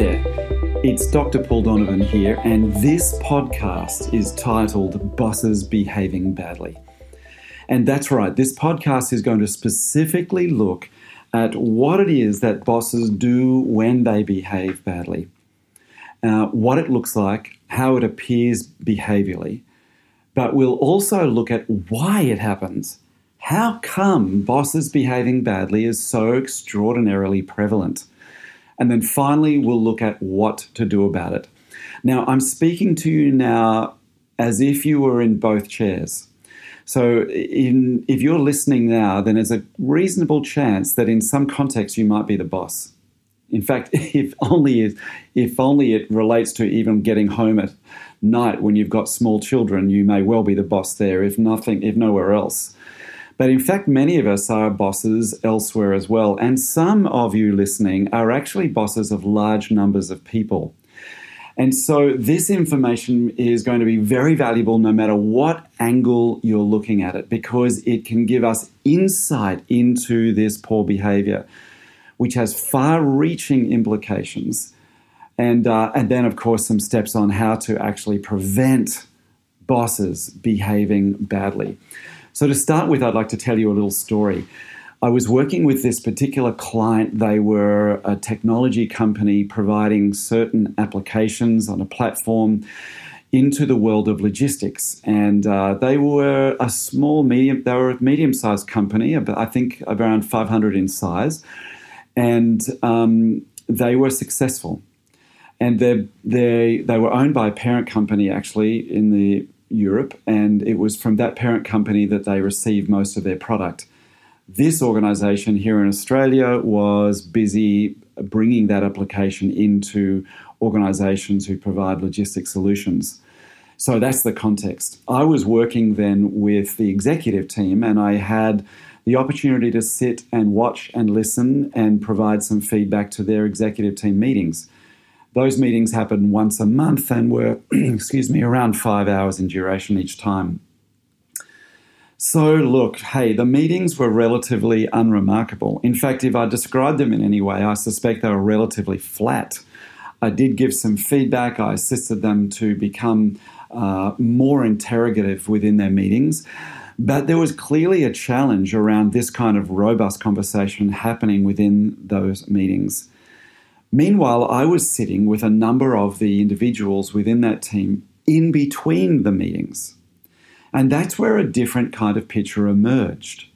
there. It's Dr. Paul Donovan here, and this podcast is titled Bosses Behaving Badly. And that's right, this podcast is going to specifically look at what it is that bosses do when they behave badly, uh, what it looks like, how it appears behaviorally. But we'll also look at why it happens. How come bosses behaving badly is so extraordinarily prevalent? And then finally, we'll look at what to do about it. Now, I'm speaking to you now as if you were in both chairs. So, in, if you're listening now, then there's a reasonable chance that in some context you might be the boss. In fact, if only if only it relates to even getting home at night when you've got small children, you may well be the boss there. If nothing, if nowhere else. But in fact, many of us are bosses elsewhere as well. And some of you listening are actually bosses of large numbers of people. And so this information is going to be very valuable no matter what angle you're looking at it because it can give us insight into this poor behavior, which has far reaching implications. And, uh, and then, of course, some steps on how to actually prevent bosses behaving badly. So, to start with, I'd like to tell you a little story. I was working with this particular client. They were a technology company providing certain applications on a platform into the world of logistics. And uh, they were a small, medium, they were a medium sized company, I think around 500 in size. And um, they were successful. And they they they were owned by a parent company actually in the Europe, and it was from that parent company that they received most of their product. This organization here in Australia was busy bringing that application into organizations who provide logistics solutions. So that's the context. I was working then with the executive team, and I had the opportunity to sit and watch and listen and provide some feedback to their executive team meetings. Those meetings happened once a month and were, excuse me, around five hours in duration each time. So, look, hey, the meetings were relatively unremarkable. In fact, if I describe them in any way, I suspect they were relatively flat. I did give some feedback, I assisted them to become uh, more interrogative within their meetings. But there was clearly a challenge around this kind of robust conversation happening within those meetings. Meanwhile, I was sitting with a number of the individuals within that team in between the meetings. And that's where a different kind of picture emerged.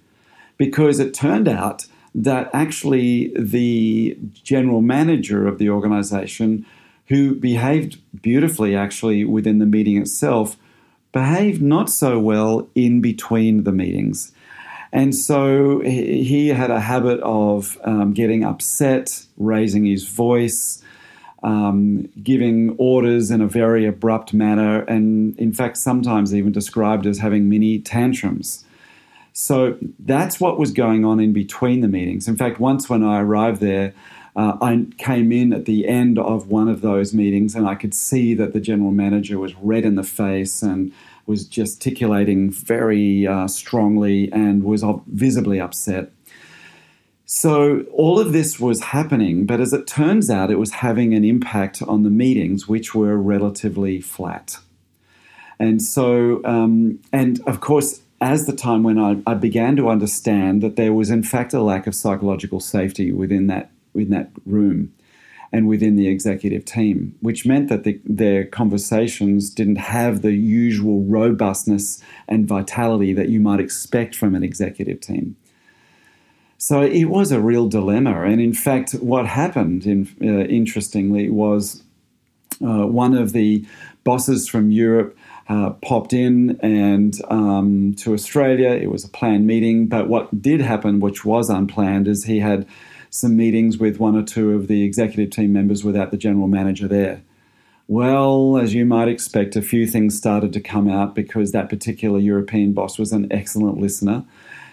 Because it turned out that actually the general manager of the organization, who behaved beautifully actually within the meeting itself, behaved not so well in between the meetings. And so he had a habit of um, getting upset, raising his voice, um, giving orders in a very abrupt manner, and in fact, sometimes even described as having mini tantrums. So that's what was going on in between the meetings. In fact, once when I arrived there, uh, I came in at the end of one of those meetings and I could see that the general manager was red in the face and was gesticulating very uh, strongly and was visibly upset. So, all of this was happening, but as it turns out, it was having an impact on the meetings, which were relatively flat. And so, um, and of course, as the time when I, I began to understand that there was, in fact, a lack of psychological safety within that, within that room and within the executive team, which meant that the, their conversations didn't have the usual robustness and vitality that you might expect from an executive team. So it was a real dilemma. And in fact, what happened, in, uh, interestingly, was uh, one of the bosses from Europe uh, popped in and um, to Australia. It was a planned meeting, but what did happen, which was unplanned, is he had some meetings with one or two of the executive team members without the general manager there. Well, as you might expect, a few things started to come out because that particular European boss was an excellent listener.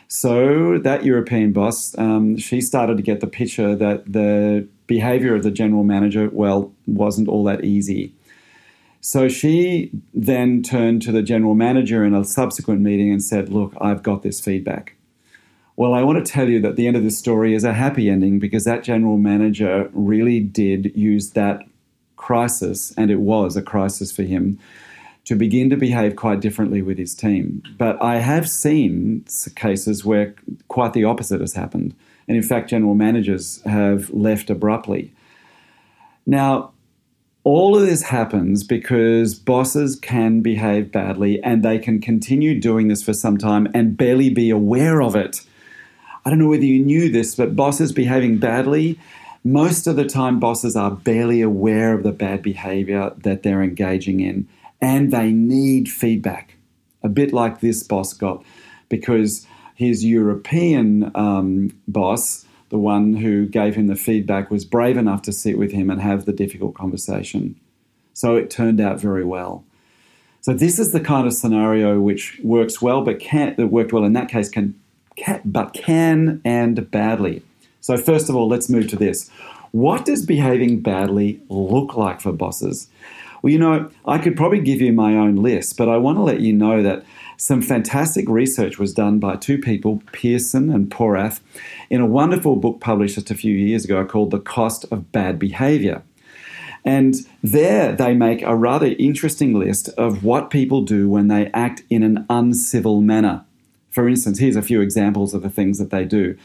So that European boss, um, she started to get the picture that the behavior of the general manager, well, wasn't all that easy. So she then turned to the general manager in a subsequent meeting and said, Look, I've got this feedback. Well, I want to tell you that the end of this story is a happy ending because that general manager really did use that crisis, and it was a crisis for him, to begin to behave quite differently with his team. But I have seen cases where quite the opposite has happened. And in fact, general managers have left abruptly. Now, all of this happens because bosses can behave badly and they can continue doing this for some time and barely be aware of it. I don't know whether you knew this, but bosses behaving badly, most of the time, bosses are barely aware of the bad behavior that they're engaging in and they need feedback. A bit like this boss got because his European um, boss, the one who gave him the feedback, was brave enough to sit with him and have the difficult conversation. So it turned out very well. So this is the kind of scenario which works well, but can't that worked well in that case can, can but can and badly. So first of all, let's move to this. What does behaving badly look like for bosses? Well, you know, I could probably give you my own list, but I want to let you know that some fantastic research was done by two people, Pearson and Porath, in a wonderful book published just a few years ago called The Cost of Bad Behavior. And there they make a rather interesting list of what people do when they act in an uncivil manner. For instance, here's a few examples of the things that they do.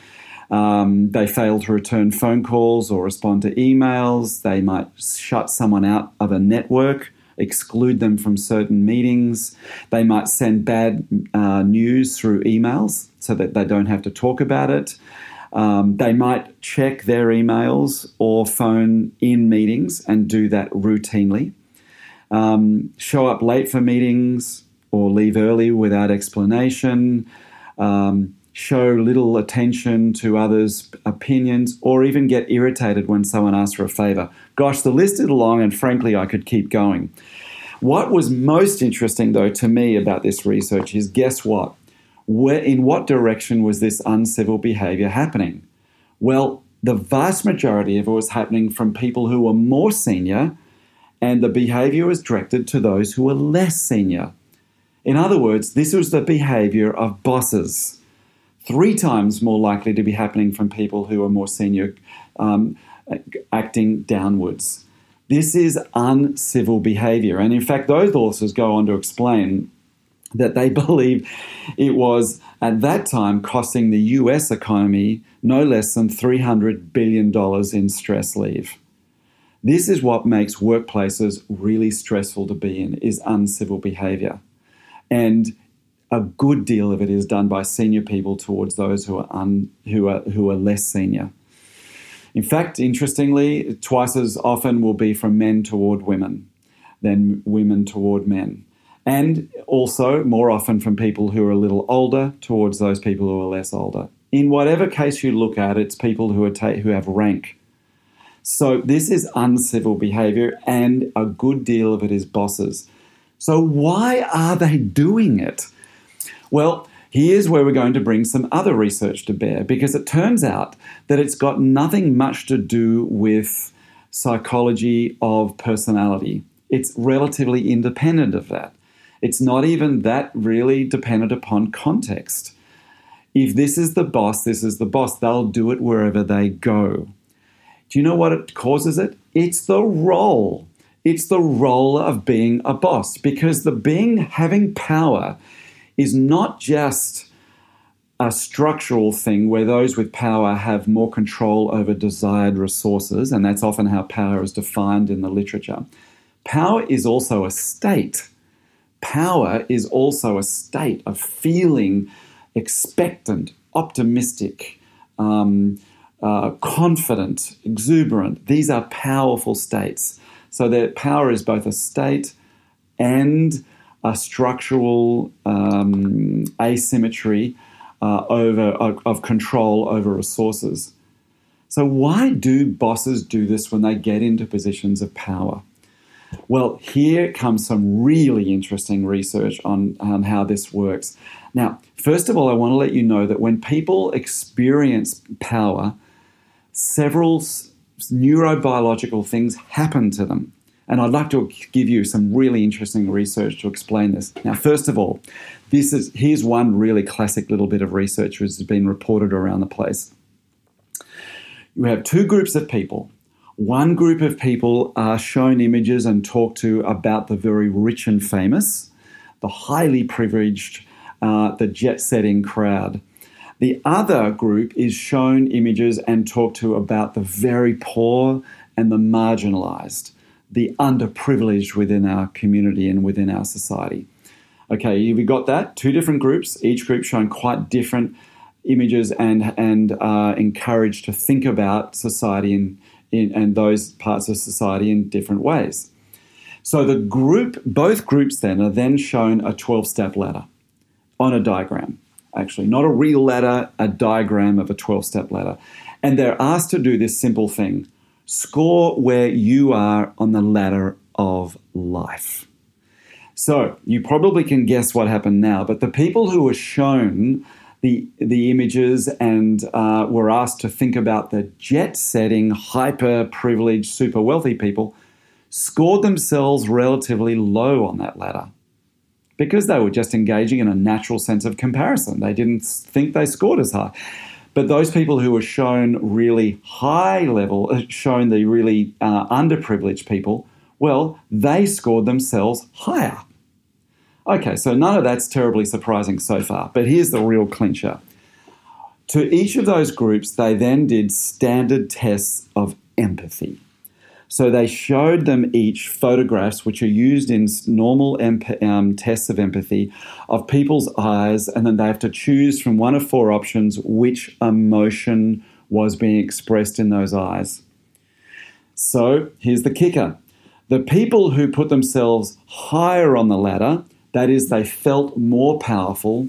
Um, they fail to return phone calls or respond to emails. They might shut someone out of a network, exclude them from certain meetings. They might send bad uh, news through emails so that they don't have to talk about it. Um, they might check their emails or phone in meetings and do that routinely. Um, show up late for meetings or leave early without explanation. Um, show little attention to others' opinions, or even get irritated when someone asks for a favor. Gosh, the list is long, and frankly, I could keep going. What was most interesting, though, to me about this research is guess what? Where, in what direction was this uncivil behavior happening? Well, the vast majority of it was happening from people who were more senior, and the behavior was directed to those who were less senior. In other words, this was the behavior of bosses three times more likely to be happening from people who are more senior um, acting downwards. This is uncivil behavior. And in fact, those authors go on to explain that they believe it was at that time costing the US economy no less than $300 billion in stress leave. This is what makes workplaces really stressful to be in is uncivil behavior. And a good deal of it is done by senior people towards those who are un, who are who are less senior. In fact, interestingly, twice as often will be from men toward women than women toward men. And also more often from people who are a little older towards those people who are less older. In whatever case you look at, it's people who are ta- who have rank. So this is uncivil behavior, and a good deal of it is bosses. So why are they doing it? Well, here's where we're going to bring some other research to bear because it turns out that it's got nothing much to do with psychology of personality. It's relatively independent of that. It's not even that really dependent upon context. If this is the boss, this is the boss. They'll do it wherever they go. Do you know what it causes it? It's the role. It's the role of being a boss because the being having power is not just a structural thing where those with power have more control over desired resources, and that's often how power is defined in the literature. Power is also a state. Power is also a state of feeling expectant, optimistic, um, uh, confident, exuberant. These are powerful states. So that power is both a state and a structural um, asymmetry uh, over of, control over resources. So why do bosses do this when they get into positions of power? Well, here comes some really interesting research on, on how this works. Now, first of all, I want to let you know that when people experience power, several neurobiological things happen to them. And I'd like to give you some really interesting research to explain this. Now, first of all, this is here's one really classic little bit of research which has been reported around the place. You have two groups of people. One group of people are shown images and talked to about the very rich and famous, the highly privileged, uh, the jet setting crowd. The other group is shown images and talked to about the very poor and the marginalized, the underprivileged within our community and within our society. Okay, we got that. Two different groups, each group showing quite different images and and uh, encouraged to think about society in, in and those parts of society in different ways. So the group, both groups then are then shown a 12-step ladder on a diagram. Actually, not a real ladder, a diagram of a 12-step ladder. And they're asked to do this simple thing. Score where you are on the ladder of life. So you probably can guess what happened now, but the people who were shown the, the images and uh, were asked to think about the jet setting, hyper privileged, super wealthy people scored themselves relatively low on that ladder because they were just engaging in a natural sense of comparison. They didn't think they scored as high. But those people who were shown really high level, uh, shown the really uh, underprivileged people, well, they scored themselves higher. Okay, so none of that's terribly surprising so far, but here's the real clincher. To each of those groups, they then did standard tests of empathy. So they showed them each photographs, which are used in normal um, tests of empathy, of people's eyes, and then they have to choose from one of four options which emotion was being expressed in those eyes. So here's the kicker the people who put themselves higher on the ladder that is, they felt more powerful,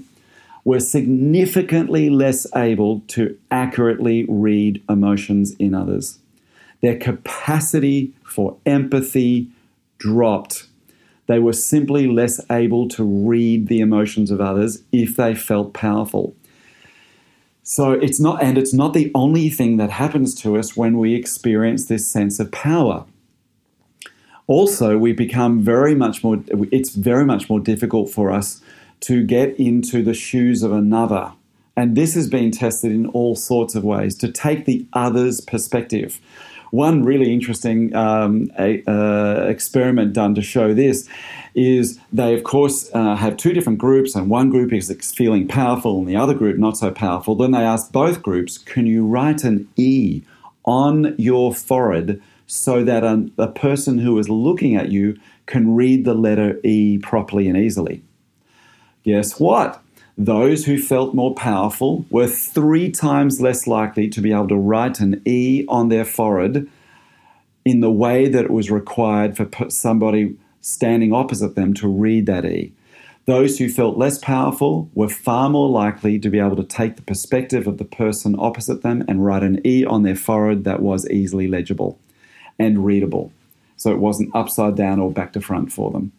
were significantly less able to accurately read emotions in others. Their capacity for empathy dropped. They were simply less able to read the emotions of others if they felt powerful. So it's not, and it's not the only thing that happens to us when we experience this sense of power also we become very much more it's very much more difficult for us to get into the shoes of another and this has been tested in all sorts of ways to take the other's perspective one really interesting um, a, uh, experiment done to show this is they of course uh, have two different groups and one group is feeling powerful and the other group not so powerful then they ask both groups can you write an e on your forehead so that a, a person who is looking at you can read the letter E properly and easily. Guess what? Those who felt more powerful were three times less likely to be able to write an E on their forehead in the way that it was required for somebody standing opposite them to read that E. Those who felt less powerful were far more likely to be able to take the perspective of the person opposite them and write an E on their forehead that was easily legible and readable. So it wasn't upside down or back to front for them.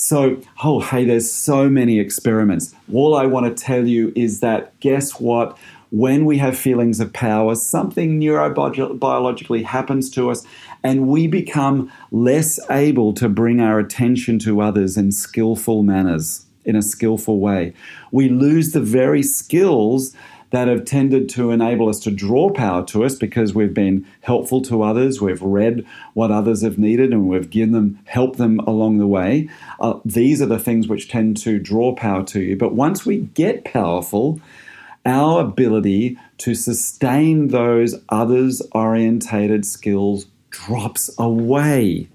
So, oh, hey, there's so many experiments. All I want to tell you is that guess what? When we have feelings of power, something neurobiologically happens to us, and we become less able to bring our attention to others in skillful manners, in a skillful way. We lose the very skills that have tended to enable us to draw power to us because we've been helpful to others, we've read what others have needed, and we've given them help them along the way. Uh, these are the things which tend to draw power to you. But once we get powerful, our ability to sustain those others orientated skills drops away.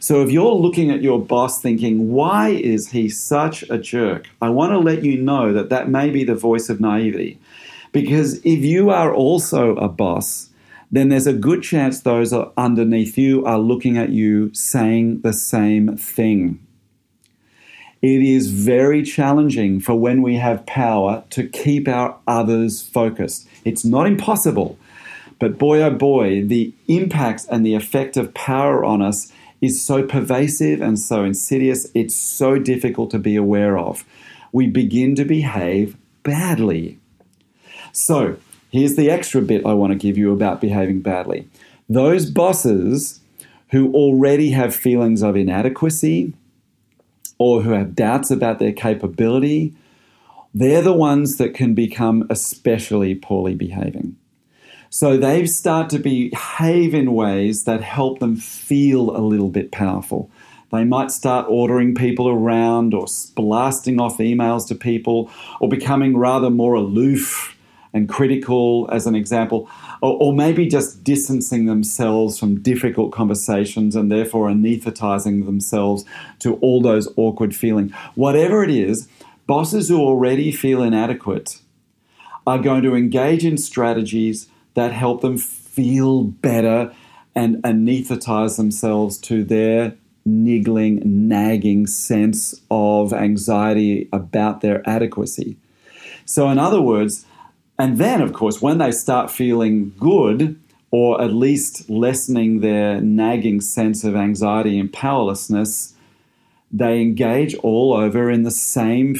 So if you're looking at your boss thinking, why is he such a jerk? I want to let you know that that may be the voice of naivety. Because if you are also a boss, then there's a good chance those underneath you are looking at you saying the same thing. It is very challenging for when we have power to keep our others focused. It's not impossible, but boy oh boy, the impact and the effect of power on us is so pervasive and so insidious, it's so difficult to be aware of. We begin to behave badly. So, here's the extra bit I want to give you about behaving badly. Those bosses who already have feelings of inadequacy or who have doubts about their capability, they're the ones that can become especially poorly behaving. So they start to behave in ways that help them feel a little bit powerful. They might start ordering people around or blasting off emails to people or becoming rather more aloof and critical, as an example, or, or, maybe just distancing themselves from difficult conversations and therefore anesthetizing themselves to all those awkward feelings. Whatever it is, bosses who already feel inadequate are going to engage in strategies that help them feel better and anesthetize themselves to their niggling, nagging sense of anxiety about their adequacy. So, in other words, and then, of course, when they start feeling good, or at least lessening their nagging sense of anxiety and powerlessness, they engage all over in the same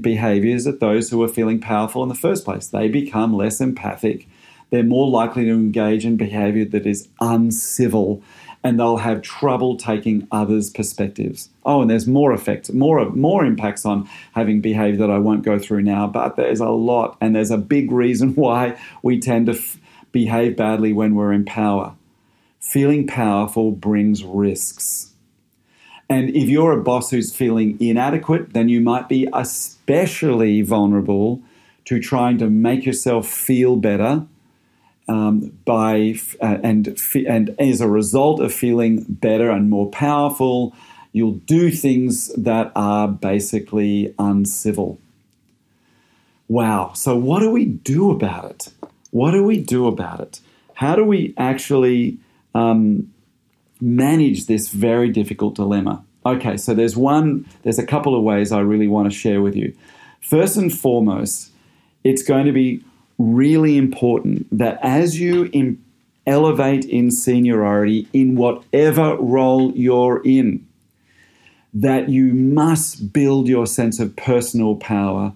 behaviors that those who are feeling powerful in the first place. They become less empathic. They're more likely to engage in behavior that is uncivil and they'll have trouble taking others' perspectives. Oh, and there's more effects, more more impacts on having behavior that I won't go through now, but there's a lot, and there's a big reason why we tend to f- behave badly when we're in power. Feeling powerful brings risks. And if you're a boss who's feeling inadequate, then you might be especially vulnerable to trying to make yourself feel better um, by uh, and and as a result of feeling better and more powerful, you'll do things that are basically uncivil. Wow. So what do we do about it? What do we do about it? How do we actually um, manage this very difficult dilemma? Okay, so there's one, there's a couple of ways I really want to share with you. First and foremost, it's going to be really important that as you in, elevate in seniority in whatever role you're in, that you must build your sense of personal power.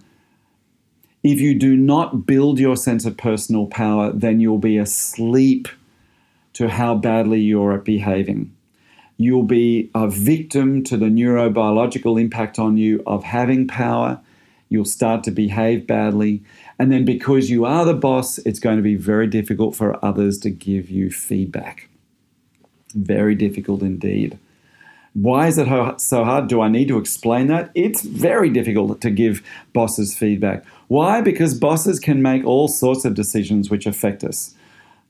If you do not build your sense of personal power, then you'll be asleep to how badly you're behaving. You'll be a victim to the neurobiological impact on you of having power. You'll start to behave badly. And then because you are the boss, it's going to be very difficult for others to give you feedback. Very difficult indeed. Why is it so hard? Do I need to explain that? It's very difficult to give bosses feedback. Why? Because bosses can make all sorts of decisions which affect us.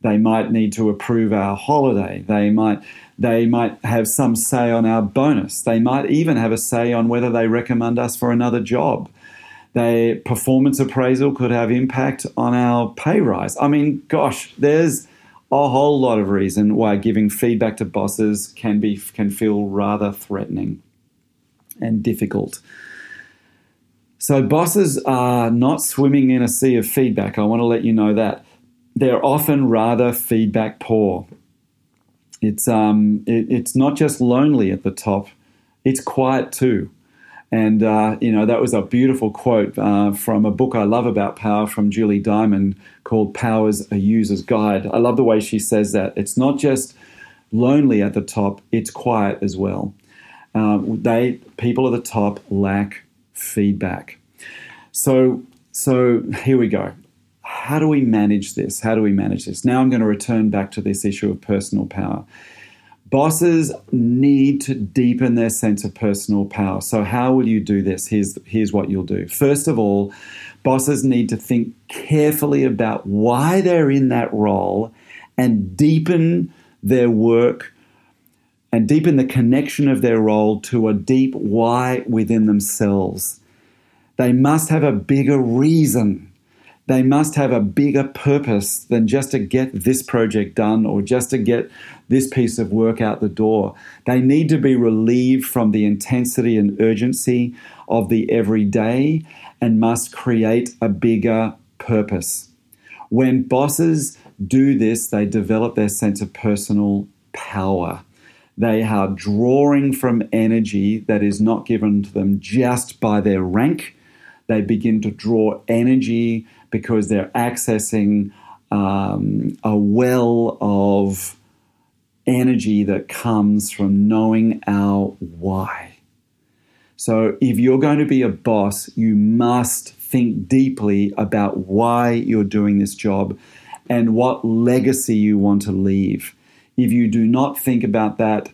They might need to approve our holiday. They might they might have some say on our bonus. They might even have a say on whether they recommend us for another job. Their performance appraisal could have impact on our pay rise. I mean, gosh, there's a whole lot of reason why giving feedback to bosses can be can feel rather threatening and difficult. So bosses are not swimming in a sea of feedback. I want to let you know that they're often rather feedback poor. It's um, it, it's not just lonely at the top; it's quiet too. And, uh, you know, that was a beautiful quote uh, from a book I love about power from Julie Diamond called Power's a User's Guide. I love the way she says that. It's not just lonely at the top, it's quiet as well. Um, they people at the top lack feedback. So, so here we go. How do we manage this? How do we manage this? Now I'm going to return back to this issue of personal power. Bosses need to deepen their sense of personal power. So, how will you do this? Here's, here's what you'll do. First of all, bosses need to think carefully about why they're in that role and deepen their work and deepen the connection of their role to a deep why within themselves. They must have a bigger reason they must have a bigger purpose than just to get this project done or just to get this piece of work out the door. They need to be relieved from the intensity and urgency of the everyday and must create a bigger purpose. When bosses do this, they develop their sense of personal power. They are drawing from energy that is not given to them just by their rank. They begin to draw energy because they're accessing um, a well of energy that comes from knowing our why. So, if you're going to be a boss, you must think deeply about why you're doing this job and what legacy you want to leave. If you do not think about that,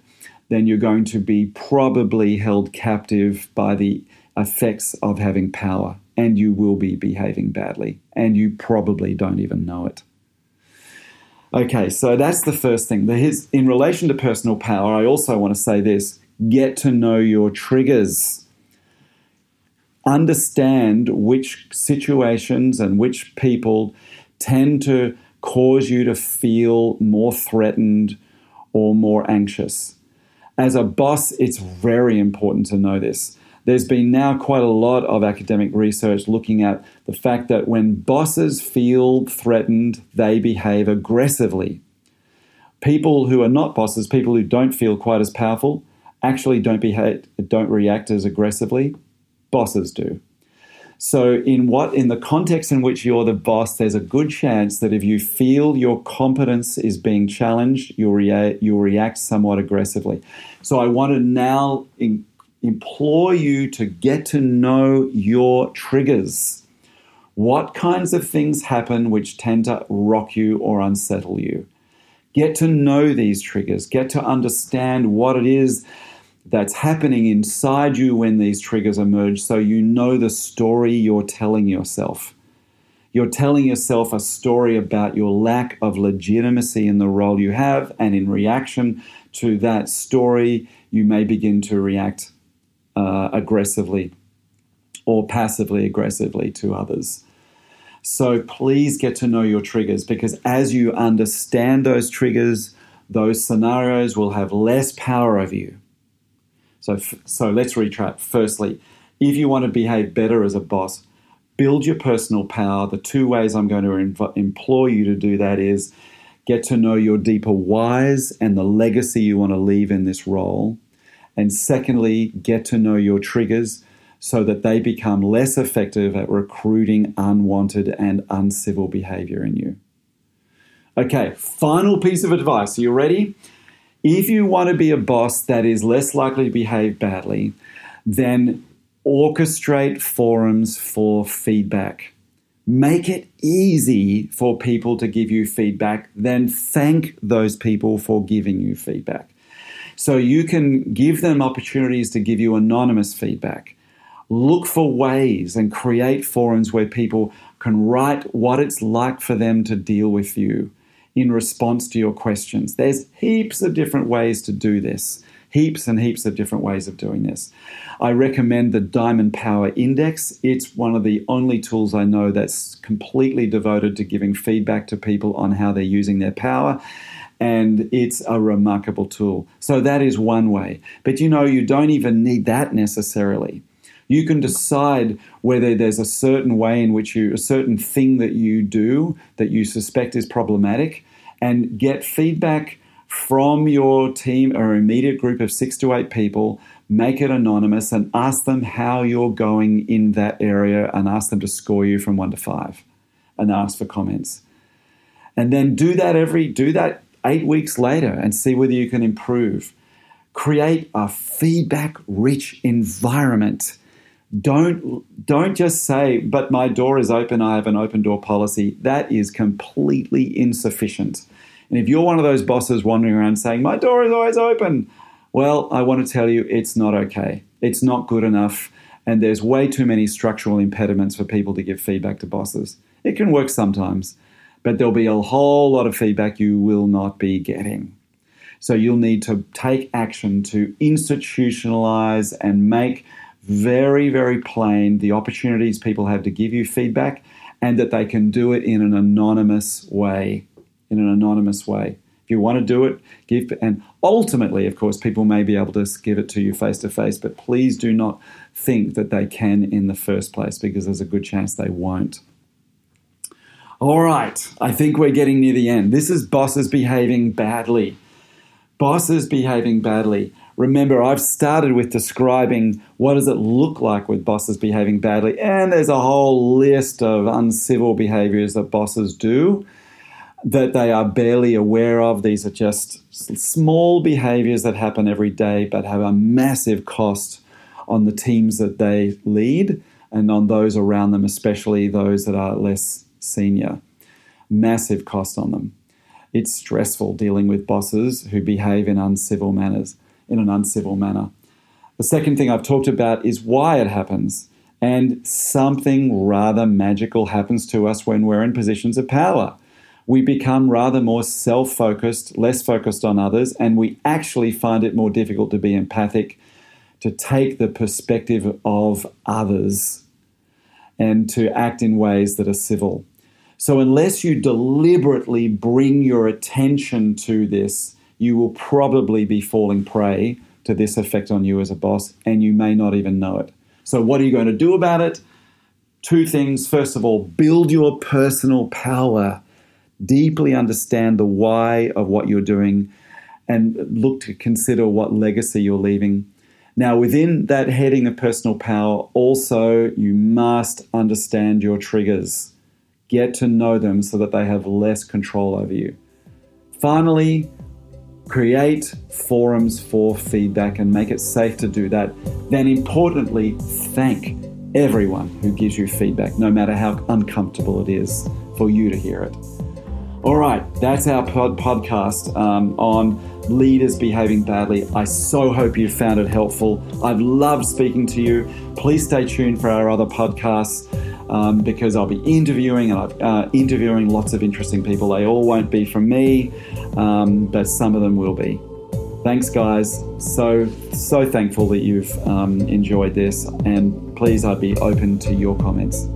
then you're going to be probably held captive by the effects of having power, and you will be behaving badly, and you probably don't even know it. Okay, so that's the first thing. In relation to personal power, I also want to say this get to know your triggers. Understand which situations and which people tend to cause you to feel more threatened or more anxious. As a boss, it's very important to know this. There's been now quite a lot of academic research looking at the fact that when bosses feel threatened, they behave aggressively. People who are not bosses, people who don't feel quite as powerful, actually don't behave, don't react as aggressively. Bosses do. So, in what in the context in which you're the boss, there's a good chance that if you feel your competence is being challenged, you'll, rea- you'll react somewhat aggressively. So, I want to now in- implore you to get to know your triggers. What kinds of things happen which tend to rock you or unsettle you? Get to know these triggers, get to understand what it is that's happening inside you when these triggers emerge so you know the story you're telling yourself. You're telling yourself a story about your lack of legitimacy in the role you have, and in reaction to that story, you may begin to react uh, aggressively or passively aggressively to others. So please get to know your triggers because as you understand those triggers, those scenarios will have less power over you. So, so let's retract. Firstly, if you want to behave better as a boss, build your personal power. The two ways I'm going to inv- implore you to do that is get to know your deeper whys and the legacy you want to leave in this role. And secondly, get to know your triggers so that they become less effective at recruiting unwanted and uncivil behavior in you. Okay, final piece of advice. Are you ready? If you want to be a boss that is less likely to behave badly, then orchestrate forums for feedback. Make it easy for people to give you feedback, then thank those people for giving you feedback. So you can give them opportunities to give you anonymous feedback. Look for ways and create forums where people can write what it's like for them to deal with you in response to your questions. There's heaps of different ways to do this. Heaps and heaps of different ways of doing this. I recommend the Diamond Power Index. It's one of the only tools I know that's completely devoted to giving feedback to people on how they're using their power and it's a remarkable tool. So that is one way. But you know, you don't even need that necessarily. You can decide whether there's a certain way in which you, a certain thing that you do that you suspect is problematic, and get feedback from your team or immediate group of six to eight people. Make it anonymous and ask them how you're going in that area and ask them to score you from one to five and ask for comments. And then do that every, do that eight weeks later and see whether you can improve. Create a feedback rich environment. Don't, don't just say, but my door is open, I have an open door policy. That is completely insufficient. And if you're one of those bosses wandering around saying, my door is always open, well, I want to tell you it's not okay. It's not good enough. And there's way too many structural impediments for people to give feedback to bosses. It can work sometimes, but there'll be a whole lot of feedback you will not be getting. So you'll need to take action to institutionalize and make very, very plain the opportunities people have to give you feedback and that they can do it in an anonymous way. In an anonymous way. If you want to do it, give, and ultimately, of course, people may be able to give it to you face to face, but please do not think that they can in the first place because there's a good chance they won't. All right, I think we're getting near the end. This is bosses behaving badly. Bosses behaving badly. Remember, I've started with describing what does it look like with bosses behaving badly, and there's a whole list of uncivil behaviors that bosses do. that they are barely aware of. These are just small behaviors that happen every day but have a massive cost on the teams that they lead and on those around them, especially those that are less senior. Massive cost on them. It's stressful dealing with bosses who behave in uncivil manners, in an uncivil manner. The second thing I've talked about is why it happens. And something rather magical happens to us when we're in positions of power. We become rather more self focused, less focused on others, and we actually find it more difficult to be empathic, to take the perspective of others, and to act in ways that are civil. So, unless you deliberately bring your attention to this, you will probably be falling prey to this effect on you as a boss, and you may not even know it. So, what are you going to do about it? Two things. First of all, build your personal power. Deeply understand the why of what you're doing and look to consider what legacy you're leaving. Now, within that heading of personal power, also you must understand your triggers. Get to know them so that they have less control over you. Finally, create forums for feedback and make it safe to do that. Then, importantly, thank everyone who gives you feedback, no matter how uncomfortable it is for you to hear it. All right, that's our pod- podcast um, on leaders behaving badly. I so hope you found it helpful. I've loved speaking to you. Please stay tuned for our other podcasts. Um, because I'll be interviewing and I'm uh, interviewing lots of interesting people. They all won't be from me, um, but some of them will be. Thanks, guys. So, so thankful that you've um, enjoyed this, and please, I'd be open to your comments.